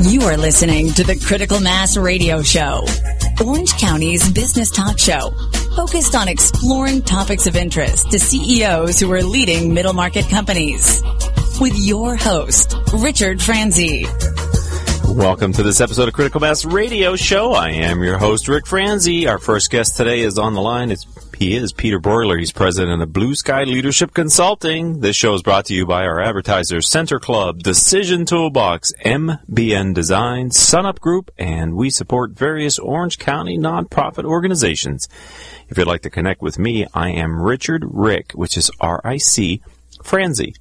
You are listening to the Critical Mass Radio Show, Orange County's business talk show, focused on exploring topics of interest to CEOs who are leading middle market companies. With your host, Richard Franzi. Welcome to this episode of Critical Mass Radio Show. I am your host, Rick Franzi. Our first guest today is on the line. It's he is Peter Braeuler. He's president of Blue Sky Leadership Consulting. This show is brought to you by our advertisers Center Club, Decision Toolbox, MBN Design, Sunup Group, and we support various Orange County nonprofit organizations. If you'd like to connect with me, I am Richard Rick, which is R-I-C, Franzi.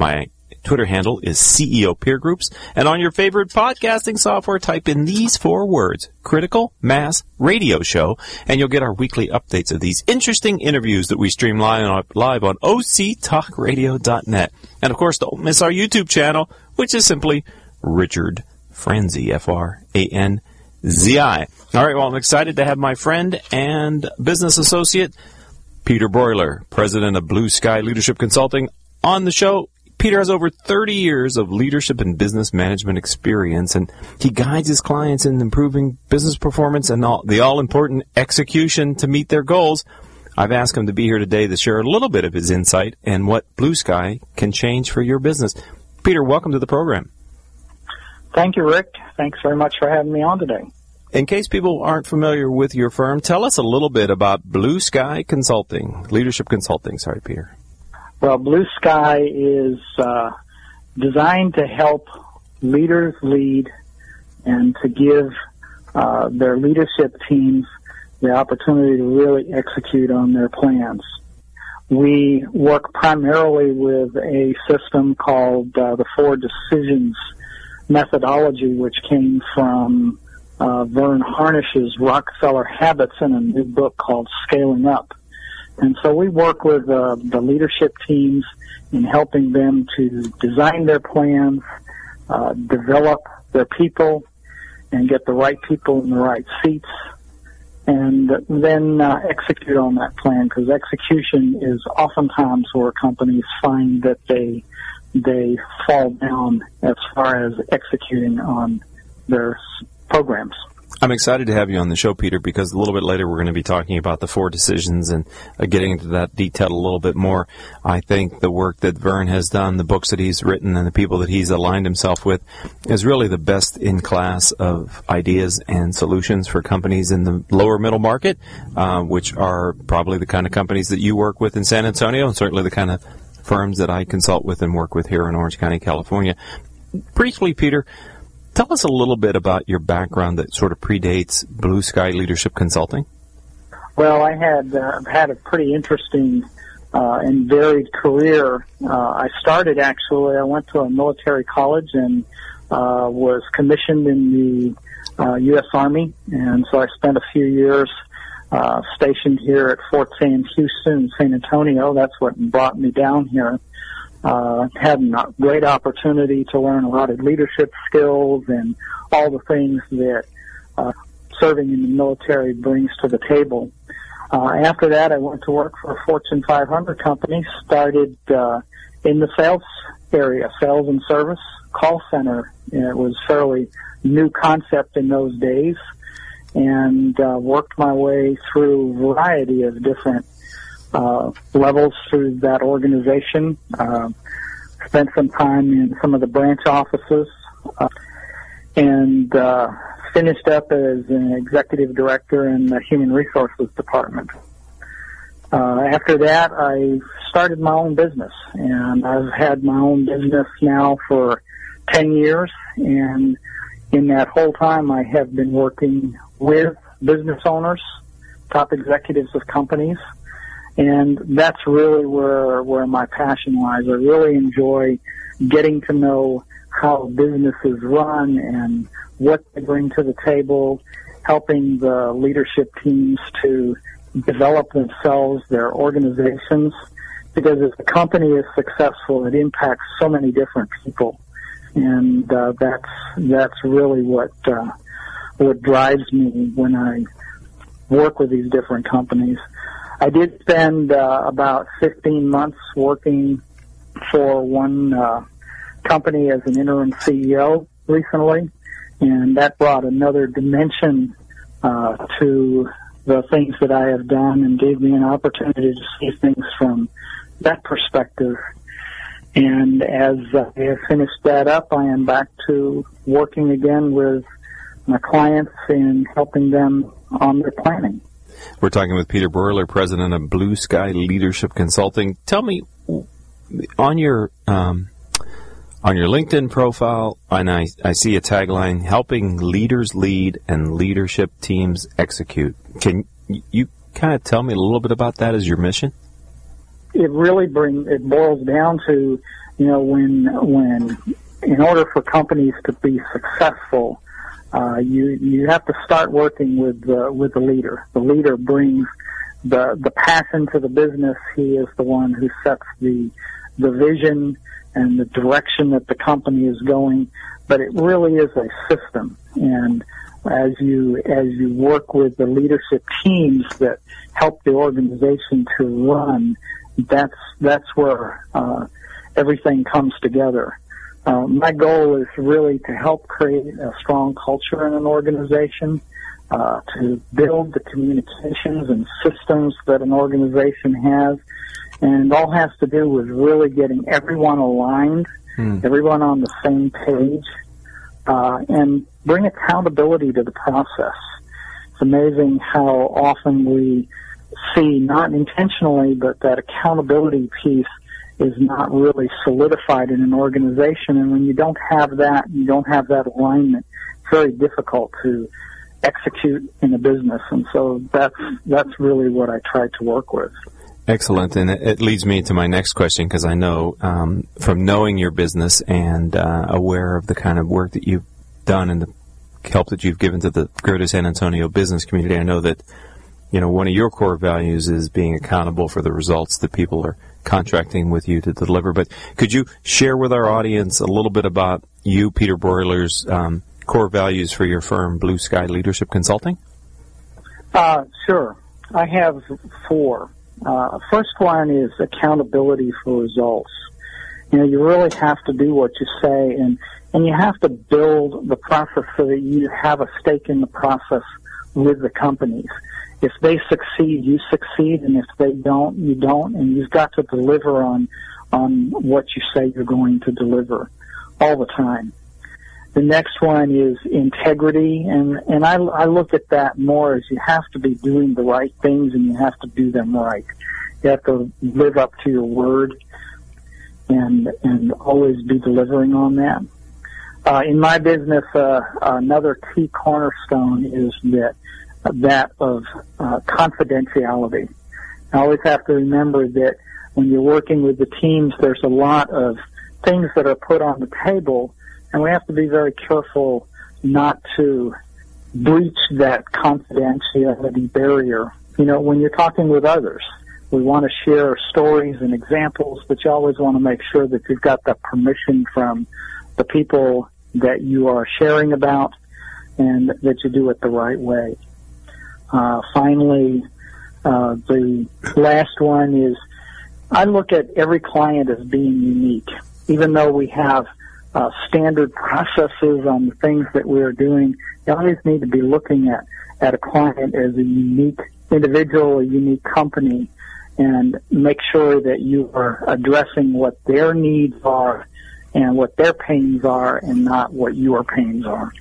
My Twitter handle is CEO Peer Groups. And on your favorite podcasting software, type in these four words, Critical Mass Radio Show, and you'll get our weekly updates of these interesting interviews that we stream live on, live on octalkradio.net. And of course, don't miss our YouTube channel, which is simply Richard Franzi, F-R-A-N-Z-I. All right, well, I'm excited to have my friend and business associate, Peter Braeuler, president of Blue Sky Leadership Consulting, on the show. Peter has over 30 years of leadership and business management experience, and he guides his clients in improving business performance and all, the all important execution to meet their goals. I've asked him to be here today to share a little bit of his insight and what Blue Sky can change for your business. Peter, welcome to the program. Thank you, Rick. Thanks very much for having me on today. In case people aren't familiar with your firm, tell us a little bit about Blue Sky Consulting, Leadership Consulting. Sorry, Peter. Well, Blue Sky is uh, designed to help leaders lead and to give uh, their leadership teams the opportunity to really execute on their plans. We work primarily with a system called uh, the Four Decisions methodology, which came from uh, Verne Harnish's Rockefeller Habits in a new book called Scaling Up. And so we work with uh, the leadership teams in helping them to design their plans, uh, develop their people, and get the right people in the right seats, and then uh, execute on that plan. Because execution is oftentimes where companies find that they they fall down as far as executing on their programs. I'm excited to have you on the show, Peter, because a little bit later we're going to be talking about the four decisions and uh, getting into that detail a little bit more. I think the work that Verne has done, the books that he's written, and the people that he's aligned himself with is really the best in class of ideas and solutions for companies in the lower middle market, uh, which are probably the kind of companies that you work with in San Antonio and certainly the kind of firms that I consult with and work with here in Orange County, California. Briefly, Peter, Tell us a little bit about your background that sort of predates Blue Sky Leadership Consulting. Well, I had uh, had a pretty interesting uh, and varied career. Uh, I started actually. I went to a military college and uh, was commissioned in the U.S. Uh, Army, and so I spent a few years uh, stationed here at Fort Sam Houston, San Antonio. That's what brought me down here uh, had a great opportunity to learn a lot of leadership skills and all the things that uh, serving in the military brings to the table. Uh, after that, I went to work for a Fortune 500 company, started uh, in the sales area, sales and service, call center. And It was fairly new concept in those days, and uh, worked my way through a variety of different uh, levels through that organization. Uh, spent some time in some of the branch offices uh, and uh, finished up as an executive director in the human resources department. Uh, after that, I started my own business, and I've had my own business now for 10 years, and in that whole time, I have been working with business owners, top executives of companies, and that's really where where my passion lies. I really enjoy getting to know how businesses run and what they bring to the table, helping the leadership teams to develop themselves, their organizations, because if the company is successful, it impacts so many different people, and uh, that's that's really what uh, what drives me when I work with these different companies. I did spend uh, about 15 months working for one uh, company as an interim CEO recently, and that brought another dimension uh, to the things that I have done and gave me an opportunity to see things from that perspective. And as I have finished that up, I am back to working again with my clients and helping them on their planning. We're talking with Peter Braeuler, president of Blue Sky Leadership Consulting. Tell me, on your um, on your LinkedIn profile, and I, I see a tagline: "Helping leaders lead and leadership teams execute." Can you kind of tell me a little bit about that as your mission? It really brings it boils down to, you know, when when in order for companies to be successful, uh, you you have to start working with the with the leader. The leader brings the the passion to the business. He is the one who sets the the vision and the direction that the company is going. But it really is a system, and as you as you work with the leadership teams that help the organization to run, that's that's where uh, everything comes together. Uh, my goal is really to help create a strong culture in an organization, uh, to build the communications and systems that an organization has, and all has to do with really getting everyone aligned, hmm. everyone on the same page, uh, and bring accountability to the process. It's amazing how often we see, not intentionally, but that accountability piece is not really solidified in an organization. And when you don't have that, you don't have that alignment, it's very difficult to execute in a business. And so that's, that's really what I try to work with. Excellent, and it, leads me to my next question because I know um, from knowing your business and uh, aware of the kind of work that you've done and the help that you've given to the greater San Antonio business community, I know that you know one of your core values is being accountable for the results that people are contracting with you to deliver. But could you share with our audience a little bit about you, Peter Braeuler's um, core values for your firm, Blue Sky Leadership Consulting? Uh, sure. I have four. Uh, first one is accountability for results. You know, you really have to do what you say, and and you have to build the process so that you have a stake in the process with the companies. If they succeed, you succeed, and if they don't, you don't, and you've got to deliver on on what you say you're going to deliver all the time. The next one is integrity, and, and I, I look at that more as you have to be doing the right things and you have to do them right. You have to live up to your word and, and always be delivering on that. Uh, in my business, uh, another key cornerstone is that, that of uh, confidentiality. I always have to remember that when you're working with the teams, there's a lot of things that are put on the table and we have to be very careful not to breach that confidentiality barrier. You know, when you're talking with others, we want to share stories and examples, but you always want to make sure that you've got the permission from the people that you are sharing about and that you do it the right way. Uh, finally, uh, the last one is I look at every client as being unique. Even though we have uh, standard processes on the things that we're doing. You always need to be looking at, at a client as a unique individual, a unique company, and make sure that you are addressing what their needs are and what their pains are and not what your pains are.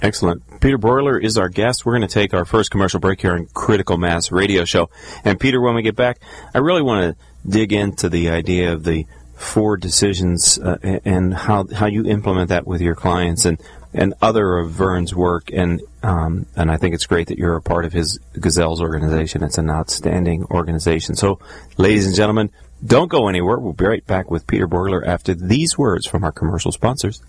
Excellent. Peter Braeuler is our guest. We're going to take our first commercial break here on Critical Mass Radio Show. And Peter, when we get back, I really want to dig into the idea of the four decisions uh, and how how you implement that with your clients and and other of Verne's work and um, and I think it's great that you're a part of his Gazelles organization. It's an outstanding organization. So, ladies and gentlemen, don't go anywhere. We'll be right back with Peter Braeuler after these words from our commercial sponsors.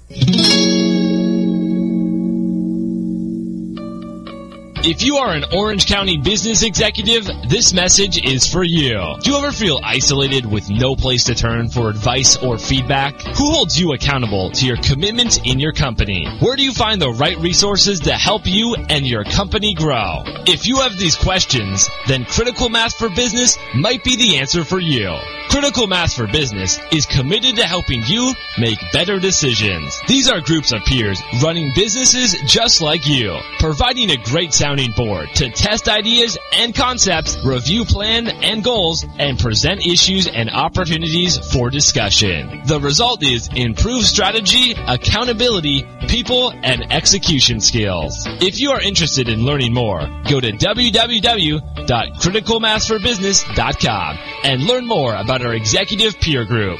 If you are an Orange County business executive, this message is for you. Do you ever feel isolated with no place to turn for advice or feedback? Who holds you accountable to your commitment in your company? Where do you find the right resources to help you and your company grow? If you have these questions, then Critical Mass for Business might be the answer for you. Critical Mass for Business is committed to helping you make better decisions. These are groups of peers running businesses just like you, providing a great sounding board to test ideas and concepts, review plan and goals, and present issues and opportunities for discussion. The result is improved strategy, accountability, people, and execution skills. If you are interested in learning more, go to www.criticalmassforbusiness.com and learn more about our executive peer group.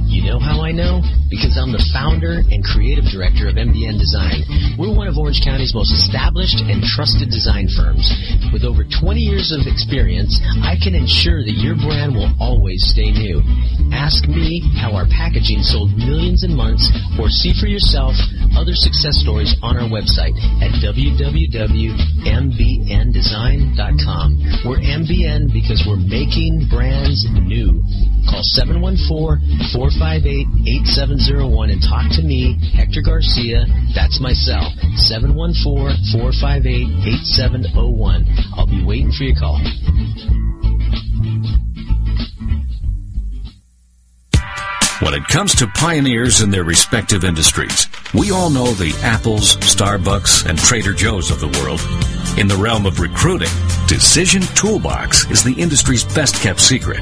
You know how I know? Because I'm the founder and creative director of MBN Design. We're one of Orange County's most established and trusted design firms. With over 20 years of experience, I can ensure that your brand will always stay new. Ask me how our packaging sold millions in months or see for yourself other success stories on our website at www.mbndesign.com. We're MBN because we're making brands new. Call 714-458-8701 and talk to me, Hector Garcia. That's my cell, 714-458-8701. I'll be waiting for your call. When it comes to pioneers in their respective industries, we all know the Apples, Starbucks, and Trader Joe's of the world. In the realm of recruiting, Decision Toolbox is the industry's best kept secret.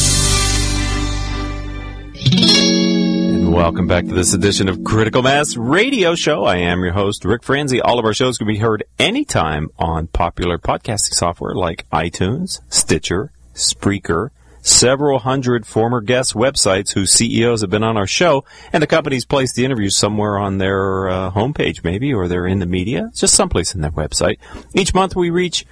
Welcome back to this edition of Critical Mass Radio Show. I am your host, Rick Franzi. All of our shows can be heard anytime on popular podcasting software like iTunes, Stitcher, Spreaker, several hundred former guest websites whose CEOs have been on our show, and the companies place the interviews somewhere on their uh, homepage, maybe, or they're in the media. It's just someplace in their website. Each month we reach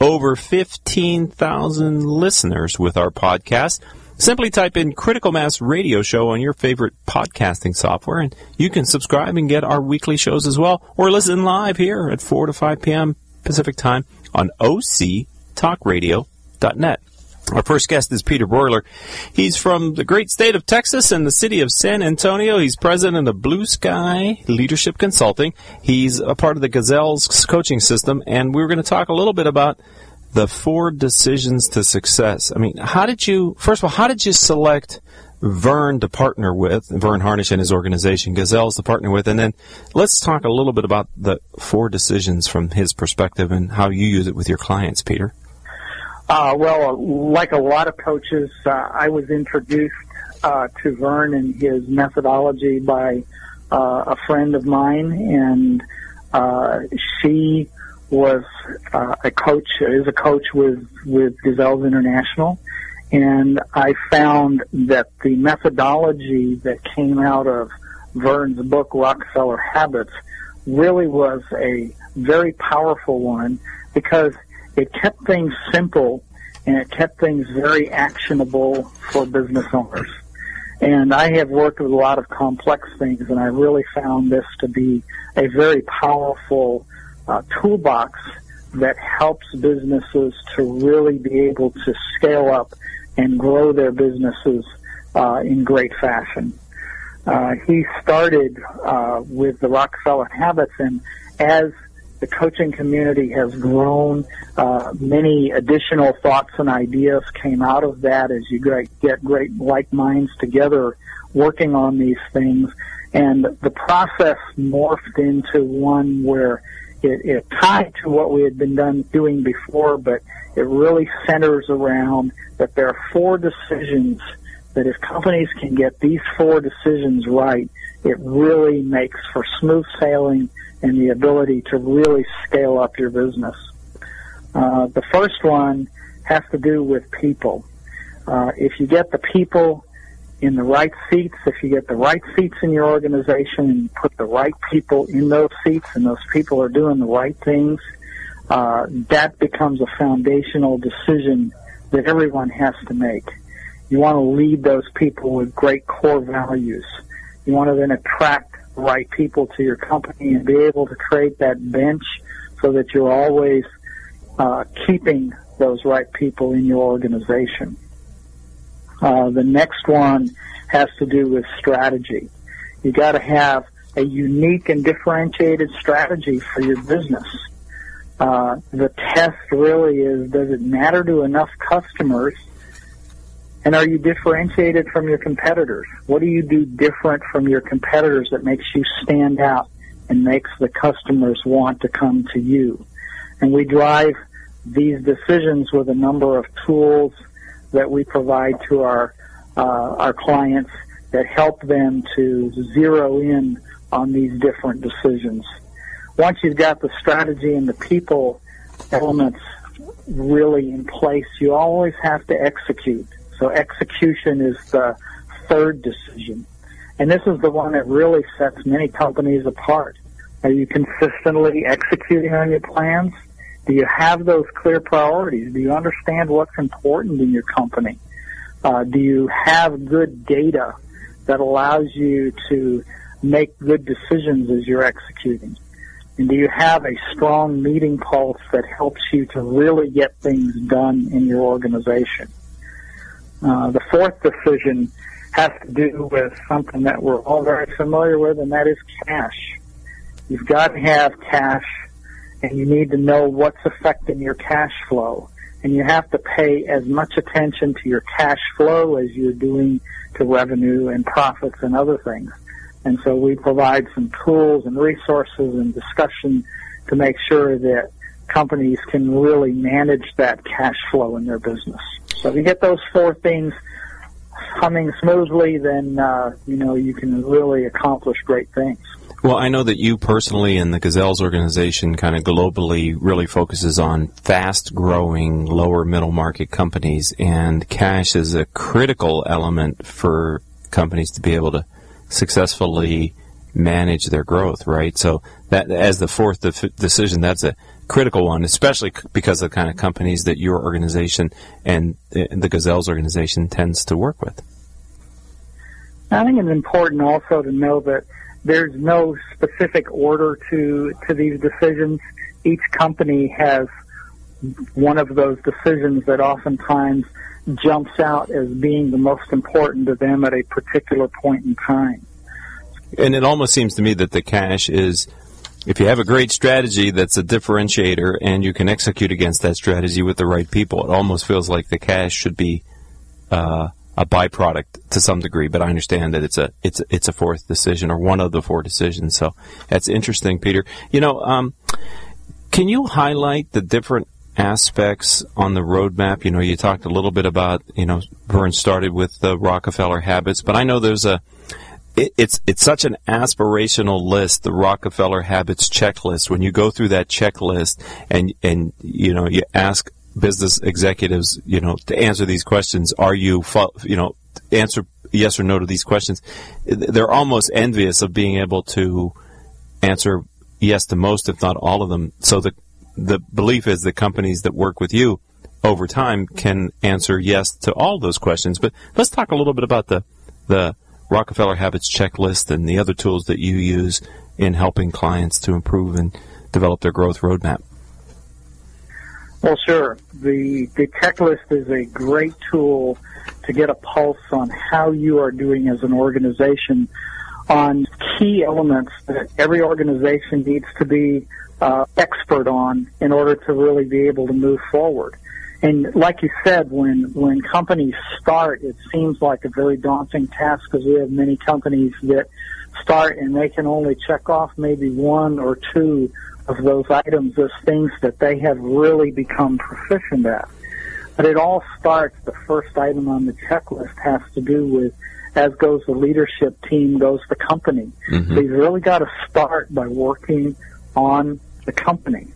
over 15,000 listeners with our podcast. Simply type in Critical Mass Radio Show on your favorite podcasting software, and you can subscribe and get our weekly shows as well, or listen live here at 4 to 5 p.m. Pacific Time on octalkradio.net. Our first guest is Peter Braeuler. He's from the great state of Texas and the city of San Antonio. He's president of Blue Sky Leadership Consulting. He's a part of the Gazelles coaching system, and we we're going to talk a little bit about the four decisions to success. I mean, how did you, first of all, how did you select Verne to partner with, Verne Harnish and his organization, Gazelles to partner with, and then let's talk a little bit about the four decisions from his perspective and how you use it with your clients, Peter. Uh, well, like a lot of coaches, uh, I was introduced uh, to Verne and his methodology by uh, a friend of mine, and uh, she was uh, a coach, is a coach with with Gazelles International, and I found that the methodology that came out of Verne's book Rockefeller Habits really was a very powerful one because it kept things simple and it kept things very actionable for business owners. And I have worked with a lot of complex things, and I really found this to be a very powerful uh, toolbox that helps businesses to really be able to scale up and grow their businesses uh, in great fashion. Uh, he started uh, with the Rockefeller Habits, and as the coaching community has grown, uh, many additional thoughts and ideas came out of that as you get great like minds together working on these things. And the process morphed into one where it, it tied to what we had been done doing before, but it really centers around that there are four decisions that if companies can get these four decisions right, it really makes for smooth sailing and the ability to really scale up your business. Uh, the first one has to do with people. Uh, if you get the people in the right seats, if you get the right seats in your organization and you put the right people in those seats and those people are doing the right things, uh, that becomes a foundational decision that everyone has to make. You want to lead those people with great core values. You want to then attract the right people to your company and be able to create that bench so that you're always uh, keeping those right people in your organization. Uh, the next one has to do with strategy. You got to have a unique and differentiated strategy for your business. Uh, the test really is, does it matter to enough customers? And are you differentiated from your competitors? What do you do different from your competitors that makes you stand out and makes the customers want to come to you? And we drive these decisions with a number of tools that we provide to our uh, our clients that help them to zero in on these different decisions. Once you've got the strategy and the people elements really in place, you always have to execute. So execution is the third decision. And this is the one that really sets many companies apart. Are you consistently executing on your plans? Do you have those clear priorities? Do you understand what's important in your company? Uh, do you have good data that allows you to make good decisions as you're executing? And do you have a strong meeting pulse that helps you to really get things done in your organization? Uh, the fourth decision has to do with something that we're all very familiar with, and that is cash. You've got to have cash and you need to know what's affecting your cash flow. And you have to pay as much attention to your cash flow as you're doing to revenue and profits and other things. And so we provide some tools and resources and discussion to make sure that companies can really manage that cash flow in their business. So if you get those four things humming smoothly, then uh, you know you can really accomplish great things. Well, I know that you personally and the Gazelles organization kind of globally really focuses on fast growing lower middle market companies and cash is a critical element for companies to be able to successfully manage their growth, right? So that as the fourth decision, that's a critical one, especially because of the kind of companies that your organization and the Gazelles organization tends to work with. I think it's important also to know that there's no specific order to to these decisions. Each company has one of those decisions that oftentimes jumps out as being the most important to them at a particular point in time. And it almost seems to me that the cash is if you have a great strategy that's a differentiator and you can execute against that strategy with the right people, it almost feels like the cash should be uh, a byproduct to some degree, but I understand that it's a it's it's a fourth decision or one of the four decisions. So that's interesting, Peter. You know, um, can you highlight the different aspects on the roadmap? You know, you talked a little bit about you know Verne started with the Rockefeller habits, but I know there's a it, it's it's such an aspirational list, the Rockefeller habits checklist. When you go through that checklist and and you know you ask business executives, you know, to answer these questions. Are you, you know, answer yes or no to these questions? They're almost envious of being able to answer yes to most, if not all of them. So the the belief is that companies that work with you over time can answer yes to all those questions. But let's talk a little bit about the the Rockefeller Habits checklist and the other tools that you use in helping clients to improve and develop their growth roadmap. Well, sure. The the checklist is a great tool to get a pulse on how you are doing as an organization on key elements that every organization needs to be uh, expert on in order to really be able to move forward. And like you said, when when companies start, it seems like a very daunting task because we have many companies that start and they can only check off maybe one or two of those items as things that they have really become proficient at. But it all starts, the first item on the checklist has to do with, as goes the leadership team, goes the company. Mm-hmm. So you've really got to start by working on the company.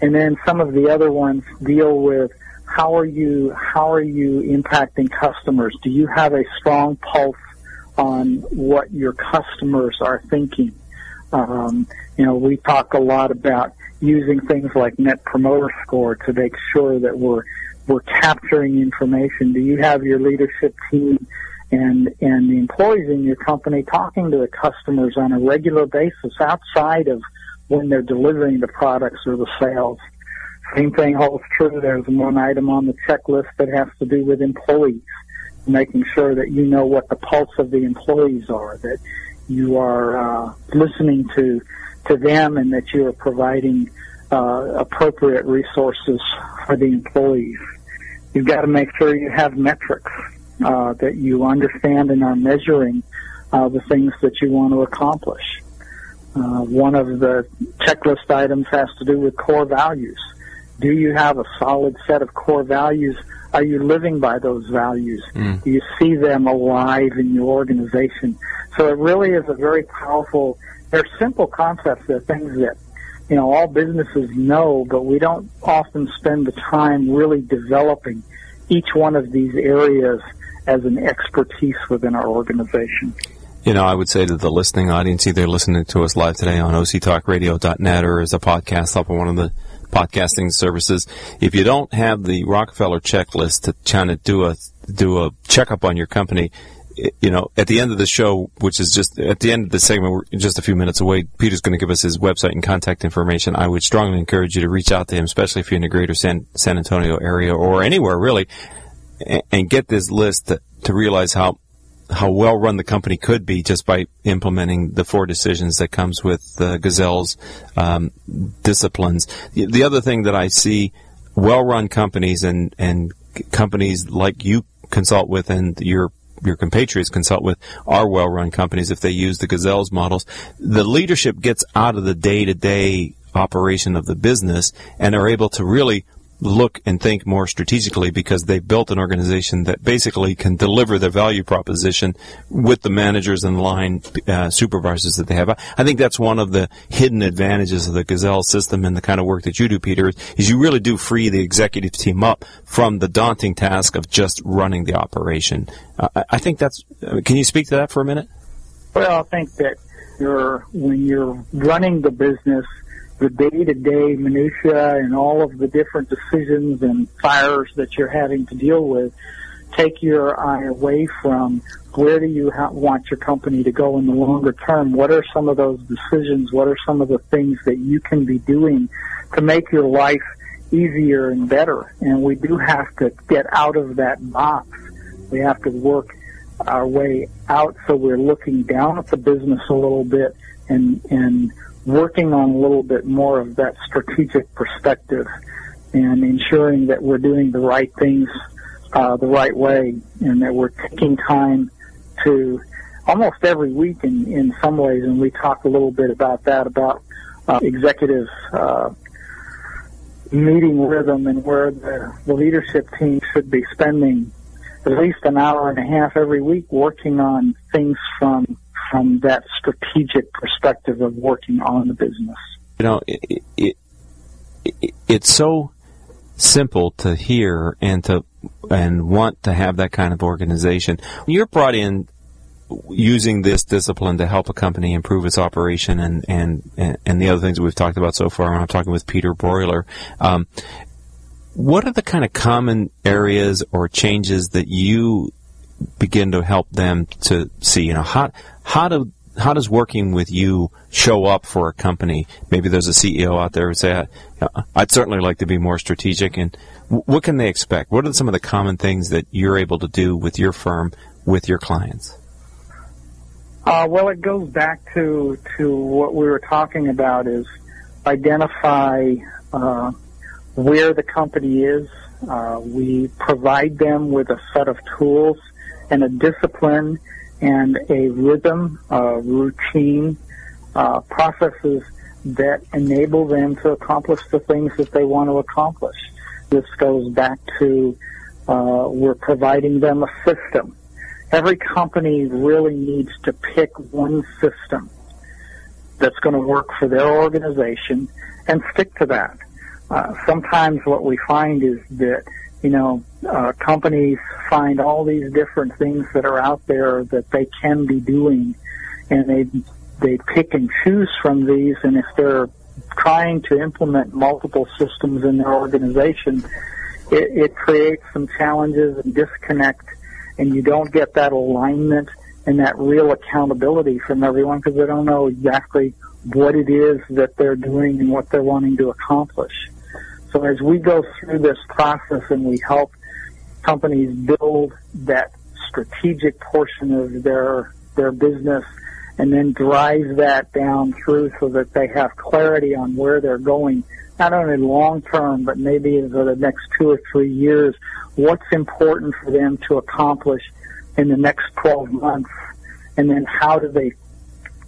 And then some of the other ones deal with how are you, how are you impacting customers? Do you have a strong pulse on what your customers are thinking? Um, you know, we talk a lot about using things like Net Promoter Score to make sure that we're we're capturing information. Do you have your leadership team and and the employees in your company talking to the customers on a regular basis outside of when they're delivering the products or the sales? Same thing holds true. There's one item on the checklist that has to do with employees, making sure that you know what the pulse of the employees are, that you are uh, listening to to them, and that you are providing uh, appropriate resources for the employees. You've got to make sure you have metrics uh, that you understand and are measuring uh, the things that you want to accomplish. Uh, one of the checklist items has to do with core values. Do you have a solid set of core values? Are you living by those values? Mm. Do you see them alive in your organization? So it really is a very powerful, they're simple concepts. They're things that, you know, all businesses know, but we don't often spend the time really developing each one of these areas as an expertise within our organization. You know, I would say to the listening audience, either listening to us live today on octalkradio.net or as a podcast up on one of the podcasting services, if you don't have the Rockefeller checklist to kind of do a do a checkup on your company, you know, at the end of the show, which is just at the end of the segment, we're just a few minutes away. Peter's going to give us his website and contact information. I would strongly encourage you to reach out to him, especially if you're in the greater San, San Antonio area or anywhere really, and, and get this list to, to realize how how well run the company could be just by implementing the four decisions that comes with uh, Gazelle's um, disciplines. The, the other thing that I see, well run companies and and companies like you consult with and your your compatriots consult with are well run companies if they use the Gazelle's models. The leadership gets out of the day to day operation of the business and are able to really look and think more strategically because they've built an organization that basically can deliver their value proposition with the managers and line uh, supervisors that they have. I think that's one of the hidden advantages of the Gazelle system and the kind of work that you do, Peter, is you really do free the executive team up from the daunting task of just running the operation. Uh, I think that's. Uh, can you speak to that for a minute? Well, I think that you're when you're running the business the day-to-day minutia and all of the different decisions and fires that you're having to deal with, take your eye away from where do you ha- want your company to go in the longer term? What are some of those decisions? What are some of the things that you can be doing to make your life easier and better? And we do have to get out of that box. We have to work our way out so we're looking down at the business a little bit and, and working on a little bit more of that strategic perspective and ensuring that we're doing the right things uh, the right way and that we're taking time to almost every week in, in some ways, and we talk a little bit about that, about uh, executive uh, meeting rhythm and where the, the leadership team should be spending at least an hour and a half every week working on things from from that strategic perspective of working on the business. You know, it, it, it, it's so simple to hear and to and want to have that kind of organization. You're brought in using this discipline to help a company improve its operation and and and the other things that we've talked about so far. I'm talking with Peter Braeuler. Um, what are the kind of common areas or changes that you begin to help them to see? You know, how how do how does working with you show up for a company? Maybe there's a CEO out there who say, "I'd certainly like to be more strategic." And what can they expect? What are some of the common things that you're able to do with your firm with your clients? Uh, well, it goes back to to what we were talking about is identify uh, where the company is. Uh, we provide them with a set of tools and a discipline and a rhythm, a routine, uh, processes that enable them to accomplish the things that they want to accomplish. This goes back to uh, we're providing them a system. Every company really needs to pick one system that's going to work for their organization and stick to that. Uh, sometimes what we find is that you know uh, companies find all these different things that are out there that they can be doing, and they they pick and choose from these. And if they're trying to implement multiple systems in their organization, it, it creates some challenges and disconnect, and you don't get that alignment and that real accountability from everyone because they don't know exactly what it is that they're doing and what they're wanting to accomplish. So as we go through this process and we help companies build that strategic portion of their their business and then drive that down through so that they have clarity on where they're going, not only long term, but maybe over the next two or three years, what's important for them to accomplish in the next 12 months, and then how do they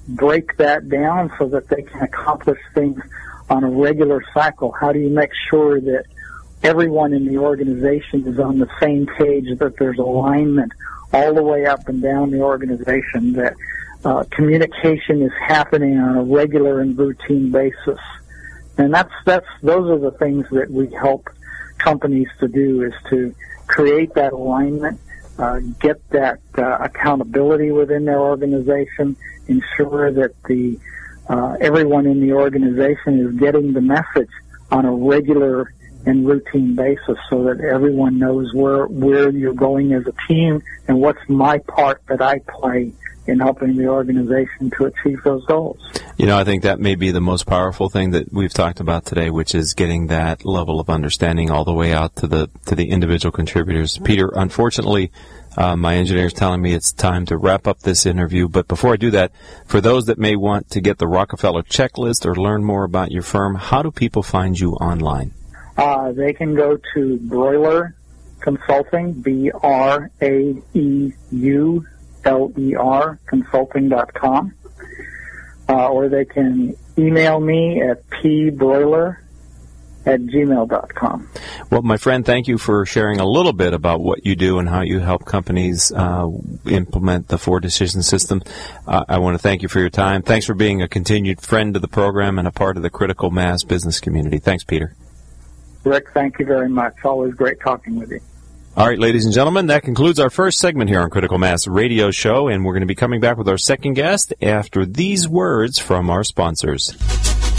break that down so that they can accomplish things on a regular cycle? How do you make sure that everyone in the organization is on the same page, that there's alignment all the way up and down the organization, that uh, communication is happening on a regular and routine basis? And that's, that's, those are the things that we help companies to do is to create that alignment, uh, get that uh, accountability within their organization, ensure that the uh, everyone in the organization is getting the message on a regular and routine basis so that everyone knows where where you're going as a team and what's my part that I play in helping the organization to achieve those goals. You know, I think that may be the most powerful thing that we've talked about today, which is getting that level of understanding all the way out to the to the individual contributors. Peter, unfortunately, uh, my engineer is telling me it's time to wrap up this interview. But before I do that, for those that may want to get the Rockefeller checklist or learn more about your firm, how do people find you online? Uh, they can go to Braeuler Consulting, B R A E U L E R consulting.com. Uh, or they can email me at pbraeuler at gmail.com. Well, my friend, thank you for sharing a little bit about what you do and how you help companies uh, implement the four decision system. Uh, I want to thank you for your time. Thanks for being a continued friend of the program and a part of the critical mass business community. Thanks, Peter. Rick, thank you very much. Always great talking with you. All right, ladies and gentlemen, that concludes our first segment here on Critical Mass Radio Show, and we're going to be coming back with our second guest after these words from our sponsors.